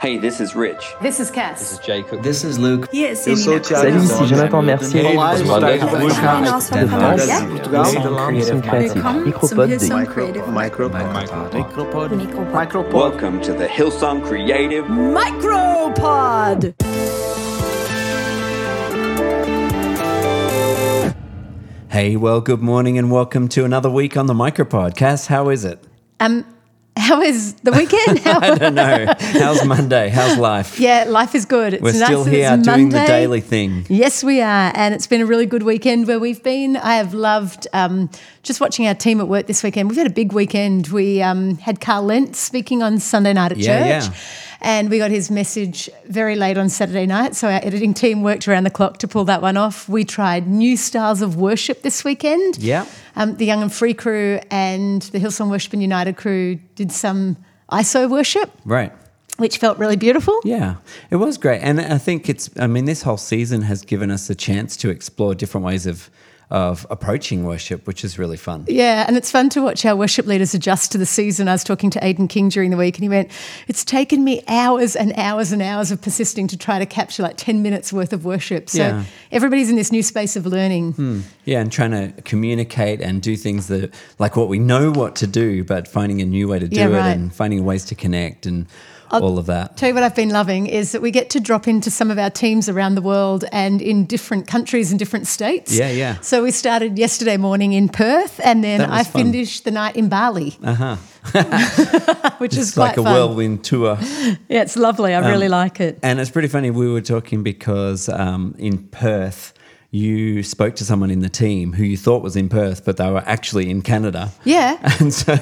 Hey, this is Rich. This is Cass. This is Jacob. This is Luke. Yes, Eu sou o Thiago Salut, ici Jonathan Mercier. Olá, eu sou o Thiago De France, Portugal. Creative Creative. Micropod Micropod. Micropod. Welcome to the Hillsong Creative. Micropod. Hey, well, good morning and welcome to another week on the Micropod. Cass, how is it? Um, how is the weekend? How- I don't know. How's Monday? How's life? yeah, life is good. It's We're nice still here doing the daily thing. Yes, we are, and it's been a really good weekend where we've been. I have loved um, just watching our team at work this weekend. We've had a big weekend. We um, had Carl Lentz speaking on Sunday night at Yeah, church. yeah. And we got his message very late on Saturday night. So our editing team worked around the clock to pull that one off. We tried new styles of worship this weekend. Yeah. Um, the Young and Free crew and the Hillsong Worship and United crew did some ISO worship, Right. which felt really beautiful. Yeah, it was great. And I think it's, I mean, this whole season has given us a chance to explore different ways of, of approaching worship, which is really fun. Yeah, and it's fun to watch our worship leaders adjust to the season. I was talking to Aodhan King during the week, and he went, It's taken me hours and hours and hours of persisting to try to capture like 10 minutes worth of worship. So Yeah. everybody's in this new space of learning. Hmm. Yeah, and trying to communicate and do things that, like what we know what to do, but finding a new way to do Yeah, it right. and finding ways to connect and all of that. Tell you what I've been loving is that we get to drop into some of our teams around the world and in different countries and different states. Yeah, yeah. So we started yesterday morning in Perth, and then I fun. finished the night in Bali, Uh huh. which is It's quite like a fun. whirlwind tour. Yeah, it's lovely. I Um, really like it. And it's pretty funny. We were talking because um, in Perth, you spoke to someone in the team who you thought was in Perth, but they were actually in Canada. Yeah. And so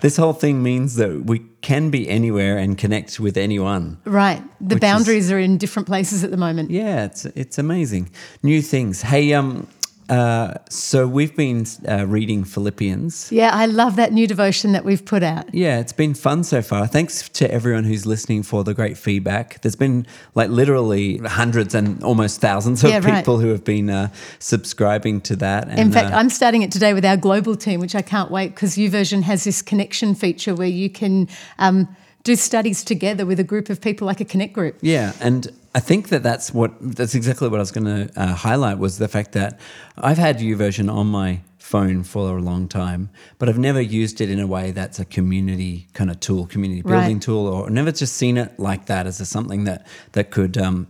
this whole thing means that we can be anywhere and connect with anyone. Right. The Which is- boundaries are in different places at the moment. Yeah, it's it's amazing. New things. Hey, um, uh, so we've been uh, reading Philippians. Yeah, I love that new devotion that we've put out. Yeah, it's been fun so far. Thanks to everyone who's listening for the great feedback. There's been like literally hundreds and almost thousands of Yeah, right. people who have been uh, subscribing to that. And, In fact, uh, I'm starting it today with our global team, which I can't wait because YouVersion has this connection feature where you can um, do studies together with a group of people, like a connect group. Yeah, and I think that that's what that's exactly what I was going to uh, highlight was the fact that I've had YouVersion on my phone for a long time, but I've never used it in a way that's a community kind of tool, community building Right. tool, or never just seen it like that as a, something that that could. Um,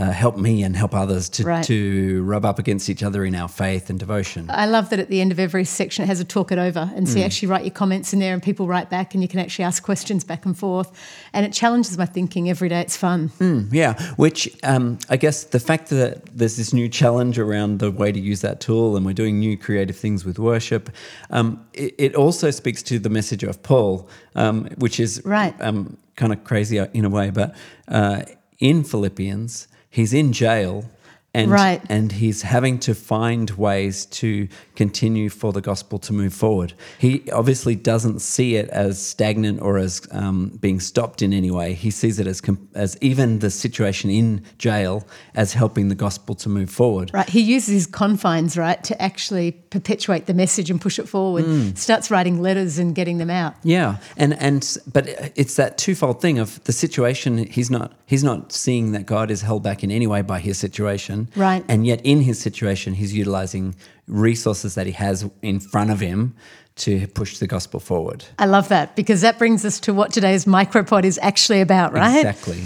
uh, help me and help others to, Right. to rub up against each other in our faith and devotion. I love that at the end of every section it has a talk it over. And so Mm. you actually write your comments in there and people write back and you can actually ask questions back and forth. And it challenges my thinking every day. It's fun. Yeah, which um, I guess the fact that there's this new challenge around the way to use that tool, and we're doing new creative things with worship, um, it, it also speaks to the message of Paul, um, which is Right. um, kind of crazy in a way. But uh, in Philippians, he's in jail. And, Right. and he's having to find ways to continue for the gospel to move forward. He obviously doesn't see it as stagnant or as um, being stopped in any way. He sees it as as even the situation in jail as helping the gospel to move forward. Right. He uses his confines, right, to actually perpetuate the message and push it forward. Mm. Starts writing letters and getting them out. Yeah, and and but it's that twofold thing of the situation. He's not he's not seeing that God is held back in any way by his situation, Right. And yet in his situation, he's utilizing resources that he has in front of him to push the gospel forward. I love that because that brings us to what today's micropod is actually about, right? Exactly.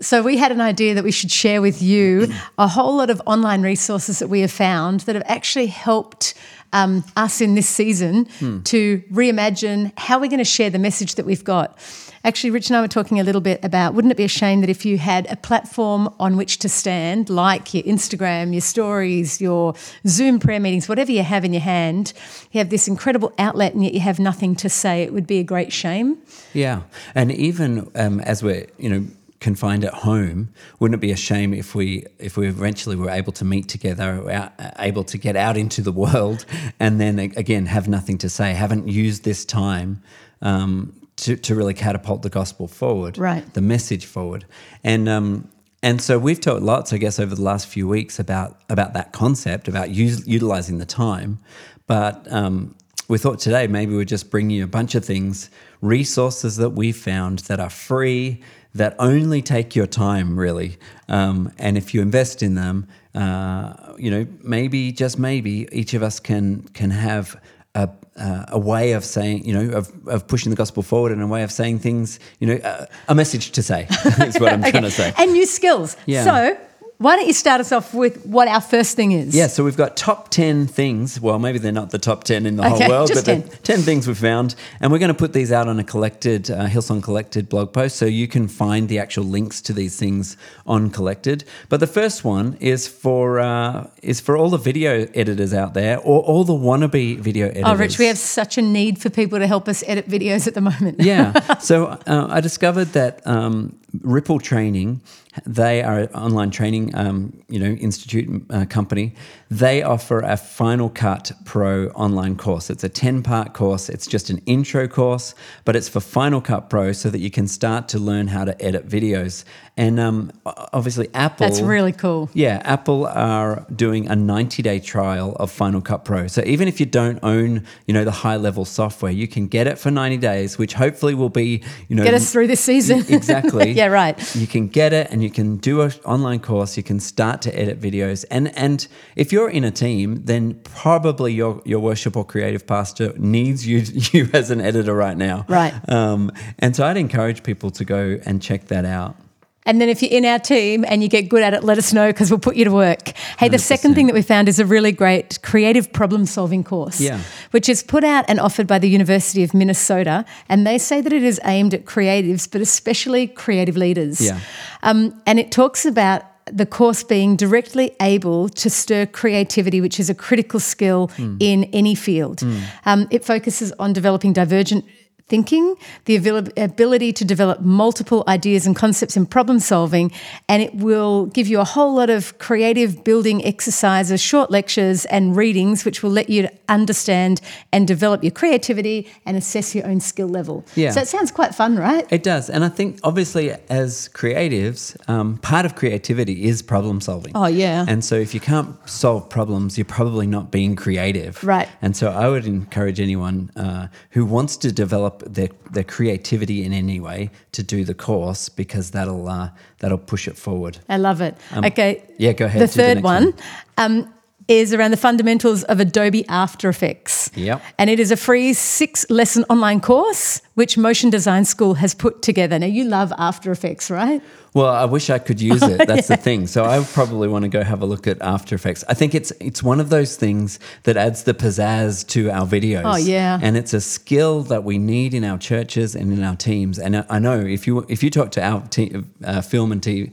So we had an idea that we should share with you a whole lot of online resources that we have found that have actually helped um, us in this season to reimagine how we're going to share the message that we've got. Actually, Rich and I were talking a little bit about wouldn't it be a shame that if you had a platform on which to stand, like your Instagram, your stories, your Zoom prayer meetings, whatever you have in your hand, you have this incredible outlet and yet you have nothing to say. It would be a great shame. Yeah, and even um, as we're you know confined at home, wouldn't it be a shame if we if we eventually were able to meet together, able to get out into the world, and then again have nothing to say, haven't used this time. Um, to, to really catapult the gospel forward, Right. The message forward, and um, and so we've talked lots, I guess, over the last few weeks about about that concept, about use, utilizing the time. But um, we thought today maybe we'd just bring you a bunch of things, resources that we found that are free, that only take your time, really. Um, and if you invest in them, uh, you know, maybe just maybe each of us can can have uh, a way of saying, you know, of, of pushing the gospel forward and a way of saying things, you know, uh, a message to say is what I'm trying to say. And new skills. Yeah. So, why don't you start us off with what our first thing is? Yeah, so we've got top 10 things. Well, maybe they're not the top 10 in the Okay, whole world, but the 10 things we found. And we're going to put these out on a collected, uh, Hillsong Collected blog post. So you can find the actual links to these things on Collected. But the first one is for, uh, is for all the video editors out there or all the wannabe video editors. Oh, Rich, we have such a need for people to help us edit videos at the moment. yeah. So uh, I discovered that um, Ripple Training, they are an online training, um, you know, institute uh, company. They offer a Final Cut Pro online course. It's a ten-part course. It's just an intro course, but it's for Final Cut Pro, so that you can start to learn how to edit videos. And um, obviously, Apple. That's really cool. Yeah, Apple are doing a 90-day trial of Final Cut Pro. So even if you don't own, you know, the high-level software, you can get it for 90 days, which hopefully will be, you know, Get us through this season. exactly. yeah, right. You can get it and you can do an online course, you can start to edit videos. And and if you're in a team, then probably your your worship or creative pastor needs you you as an editor right now. Right. Um, and so I'd encourage people to go and check that out. And then if you're in our team and you get good at it, let us know because we'll put you to work. Hey, the second thing that we found is a really great creative problem solving course, Yeah. which is put out and offered by the University of Minnesota. And they say that it is aimed at creatives, but especially creative leaders. Yeah. Um, and it talks about the course being directly able to stir creativity, which is a critical skill Hmm. in any field. Um, it focuses on developing divergent thinking, the ability to develop multiple ideas and concepts in problem solving, and it will give you a whole lot of creative building exercises, short lectures, and readings, which will let you understand and develop your creativity and assess your own skill level. Yeah. So it sounds quite fun, right? It does. And I think obviously as creatives, um, part of creativity is problem solving. Oh, yeah. And so if you can't solve problems, you're probably not being creative. Right. And so I would encourage anyone uh, who wants to develop their, their creativity in any way to do the course because that'll uh, that'll push it forward. I love it. okay. Um, yeah, go ahead, The do the third one, one. Um, is around the fundamentals of Adobe After Effects. Yep. And it is a free six lesson online course which Motion Design School has put together. Now, you love After Effects, right? Well, I wish I could use it. That's the thing. So I probably want to go have a look at After Effects. I think it's it's one of those things that adds the pizzazz to our videos. Oh, yeah. and it's a skill that we need in our churches and in our teams. And I- I know if you if you talk to our te- uh, film and TV.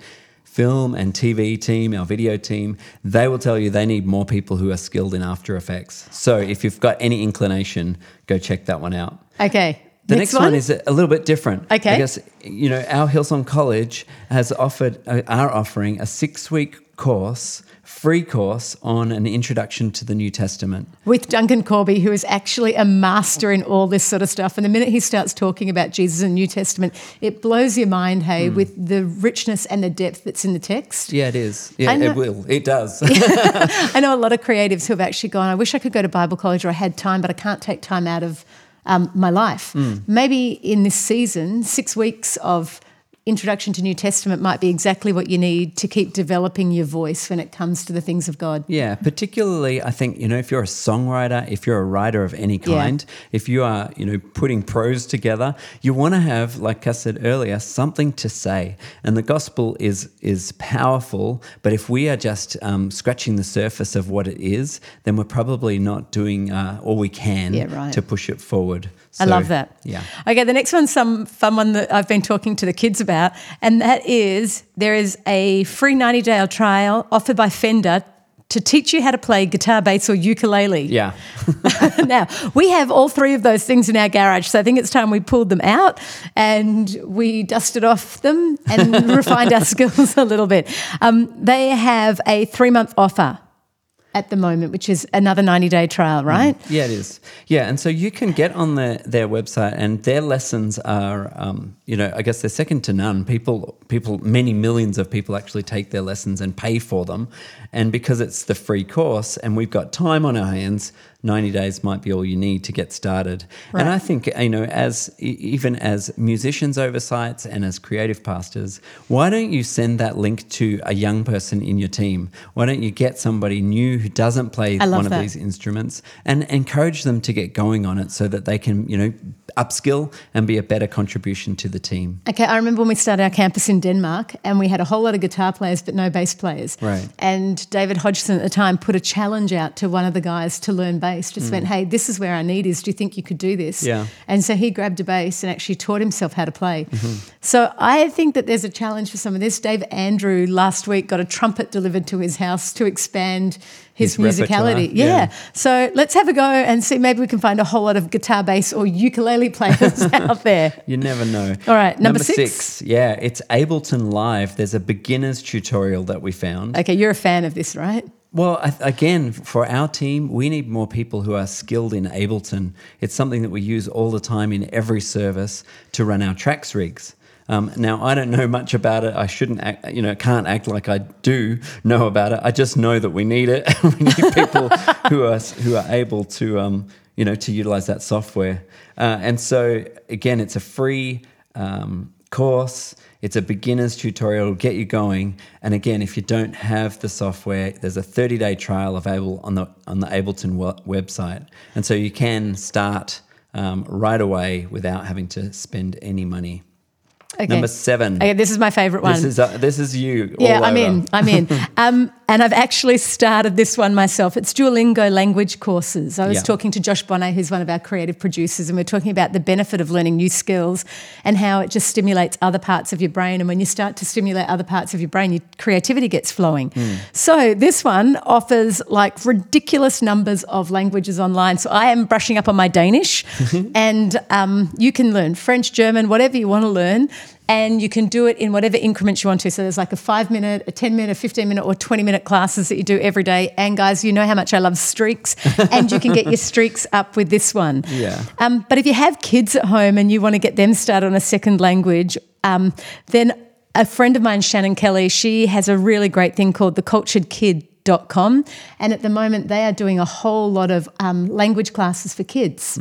Film and TV team, our video team, they will tell you they need more people who are skilled in After Effects. So if you've got any inclination, go check that one out. Okay. The next, one? is a little bit different. Okay. I guess, you know, our Hillsong College has offered, uh, are offering a six week course, free course on an introduction to the New Testament. with Duncan Corby, who is actually a master in all this sort of stuff. And the minute he starts talking about Jesus and New Testament, it blows your mind, hey, Hmm. with the richness and the depth that's in the text. Yeah, it is. Yeah, know- it will. It does. I know a lot of creatives who have actually gone, I wish I could go to Bible college or I had time, but I can't take time out of um, my life. Maybe in this season, six weeks of introduction to New Testament might be exactly what you need to keep developing your voice when it comes to the things of God. Yeah, particularly I think, you know, if you're a songwriter, if you're a writer of any Yeah. kind, if you are, you know, putting prose together, you want to have, like I said earlier, something to say. And the gospel is is powerful, but if we are just um, scratching the surface of what it is, then we're probably not doing uh, all we can Yeah, right. to push it forward. I love that. Yeah. Okay, the next one's some fun one that I've been talking to the kids about, and that is there is a free 90 day trial offered by Fender to teach you how to play guitar, bass, or ukulele. Yeah. now, we have all three of those things in our garage, so I think it's time we pulled them out and we dusted off them and refined our skills a little bit. Um, they have a three month offer at the moment, which is another 90 day trial, right? Yeah, it is. Yeah, and so you can get on their, their website, and their lessons are, um, you know, I guess they're second to none. People, people, many millions of people actually take their lessons and pay for them, and because it's the free course, and we've got time on our hands, 90 days might be all you need to get started. And I think, you know, as even as musicians oversights and as creative pastors, why don't you send that link to a young person in your team? Why don't you get somebody new who doesn't play one of these instruments and encourage them to get going on it so that they can, you know, upskill and be a better contribution to the team. Okay, I remember when we started our campus in Denmark and we had a whole lot of guitar players but no bass players. Right. And David Hodgson at the time put a challenge out to one of the guys to learn bass. Just went, hey, this is where our need is. Do you think you could do this? Mm. Yeah. And so he grabbed a bass and actually taught himself how to play. Mm-hmm. So I think that there's a challenge for some of this. Dave Andrew last week got a trumpet delivered to his house to expand his, His musicality. yeah. yeah. So let's have a go and see. Maybe we can find a whole lot of guitar, bass, or ukulele players out there. You never know. All right, number six. Yeah, it's Ableton Live. There's a beginner's tutorial that we found. Okay, you're a fan of this, right? Well, again, for our team, we need more people who are skilled in Ableton. It's something that we use all the time in every service to run our tracks rigs. Um, now, I don't know much about it. I shouldn't, act, you know, can't act like I do know about it. I just know that we need it. we need people who are who are able to, um, you know, to utilize that software. Uh, and so, again, it's a free um, course. It's a beginner's tutorial to get you going. And again, if you don't have the software, there's a 30 day trial available on the on the Ableton website, and so you can start um, right away without having to spend any money. Okay. Number seven. Okay, this is my favorite one. This is uh, this is you. yeah, I'm in. I'm in. um, and I've actually started this one myself. It's Duolingo language courses. I was Yeah. talking to Josh Bonnet, who's one of our creative producers, and we're talking about the benefit of learning new skills and how it just stimulates other parts of your brain. And when you start to stimulate other parts of your brain, your creativity gets flowing. Hmm. So this one offers like ridiculous numbers of languages online. So I am brushing up on my Danish, and um, you can learn French, German, whatever you want to learn. And you can do it in whatever increments you want to. So there's like a five minute, a 10 minute, a 15 minute, or 20 minute classes that you do every day. And guys, you know how much I love streaks, and you can get your streaks up with this one. Yeah. Um, but if you have kids at home and you want to get them started on a second language, um, then a friend of mine, Shannon Kelly, she has a really great thing called the Cultured Kid. Dot com, and at the moment they are doing a whole lot of um, language classes for kids.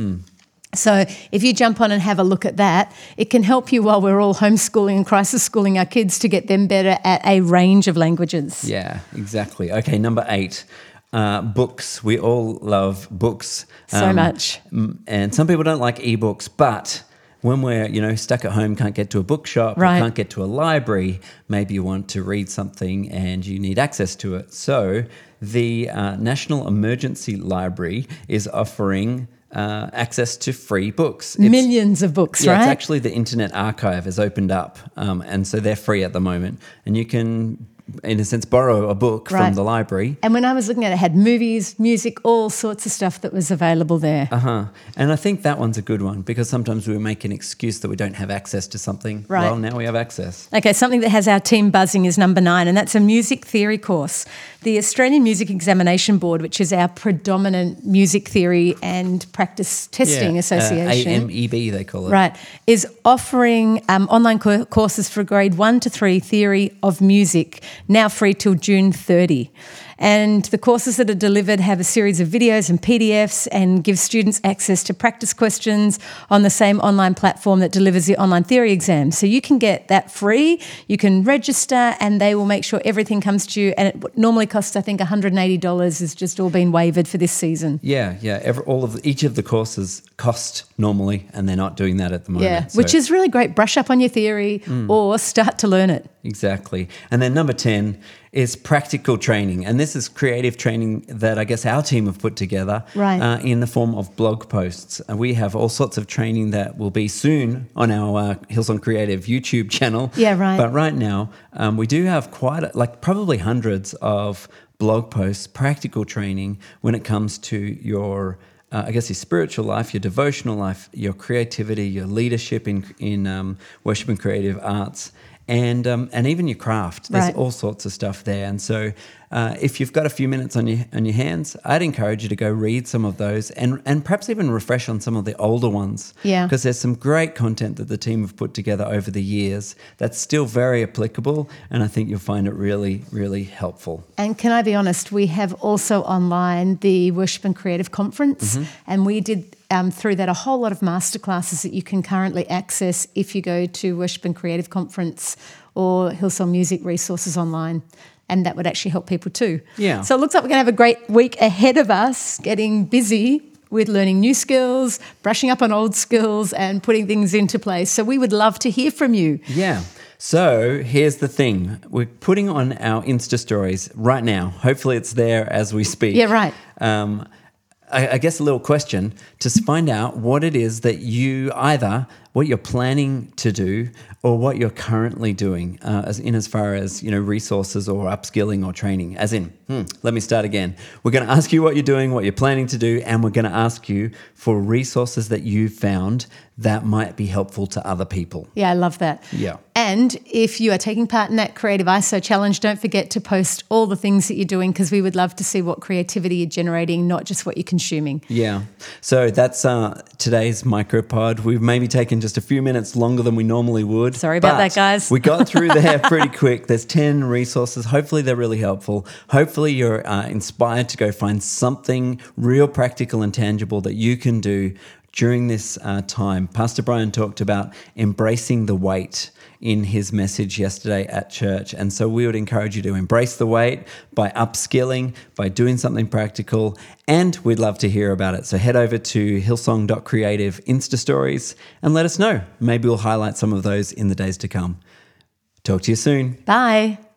So if you jump on and have a look at that, it can help you while we're all homeschooling and crisis schooling our kids to get them better at a range of languages. Yeah, exactly. Okay, number eight. Uh, books. We all love books So much. and some people don't like ebooks, but when we're you know stuck at home, can't get to a bookshop, Right. can't get to a library, maybe you want to read something and you need access to it. So the uh, National Emergency Library is offering. Uh, access to free books. It's- Millions of books, yeah, right? it's actually the Internet Archive has opened up, um, and so they're free at the moment. And you can, in a sense, borrow a book Right. from the library. and when I was looking at it, it had movies, music, all sorts of stuff that was available there. Uh huh. And I think that one's a good one because sometimes we make an excuse that we don't have access to something. Right. Well, now we have access. Okay, something that has our team buzzing is number nine, and that's a music theory course. The Australian Music Examination Board, which is our predominant music theory and practice testing association. Uh, AMEB, they call it. Right, is offering um, online co- courses for grade one to three theory of music, now free till June 30. And the courses that are delivered have a series of videos and PDFs and give students access to practice questions on the same online platform that delivers the online theory exam. So you can get that free, you can register, and they will make sure everything comes to you. And it normally costs, I think, $180 has just all been waived for this season. Yeah, yeah. Every, all of the, each of the courses cost normally, and they're not doing that at the moment. Yeah, So- which is really great. Brush up on your theory mm. or start to learn it. Exactly. And then number 10 is practical training. And this is creative training that I guess our team have put together Right. uh, in the form of blog posts. And we have all sorts of training that will be soon on our uh, Hillsong Creative YouTube channel. Yeah, right. But right now, um, we do have quite, a, like, probably hundreds of blog posts, practical training when it comes to your. Uh, I guess your spiritual life, your devotional life, your creativity, your leadership in in um, worship and creative arts, and um, and even your craft. There's Right. all sorts of stuff there. And so, uh, if you've got a few minutes on your on your hands, I'd encourage you to go read some of those, and and perhaps even refresh on some of the older ones. Yeah. because there's some great content that the team have put together over the years that's still very applicable, and I think you'll find it really, really helpful. And can I be honest? We have also online the Worship and Creative Conference, and we did um, through that a whole lot of masterclasses that you can currently access if you go to Worship and Creative Conference or Hillsong Music Resources online. And that would actually help people too. Yeah. So it looks like we're going to have a great week ahead of us, getting busy with learning new skills, brushing up on old skills, and putting things into place. So we would love to hear from you. Yeah. So here's the thing: we're putting on our Insta stories right now. Hopefully, it's there as we speak. Yeah, right. Um, I, I guess a little question to find out what it is that you either what you're planning to do or what you're currently doing, uh, as in as far as you know resources or upskilling or training. As in, hmm, let me start again. We're going to ask you what you're doing, what you're planning to do, and we're going to ask you for resources that you've found that might be helpful to other people. Yeah, I love that. Yeah. And if you are taking part in that Creative ISO challenge, don't forget to post all the things that you're doing because we would love to see what creativity you're generating, not just what you're consuming. Yeah. So that's uh, today's micropod. We've maybe taken just a few minutes longer than we normally would. Sorry about that, guys. we got through there pretty quick. There's 10 resources. Hopefully, they're really helpful. Hopefully, you're uh, inspired to go find something real practical and tangible that you can do during this uh, time. Pastor Brian talked about embracing the wait in his message yesterday at church. And so we would encourage you to embrace the wait by upskilling, by doing something practical, and we'd love to hear about it. So head over to hillsong.creative Insta stories and let us know. Maybe we'll highlight some of those in the days to come. Talk to you soon. Bye.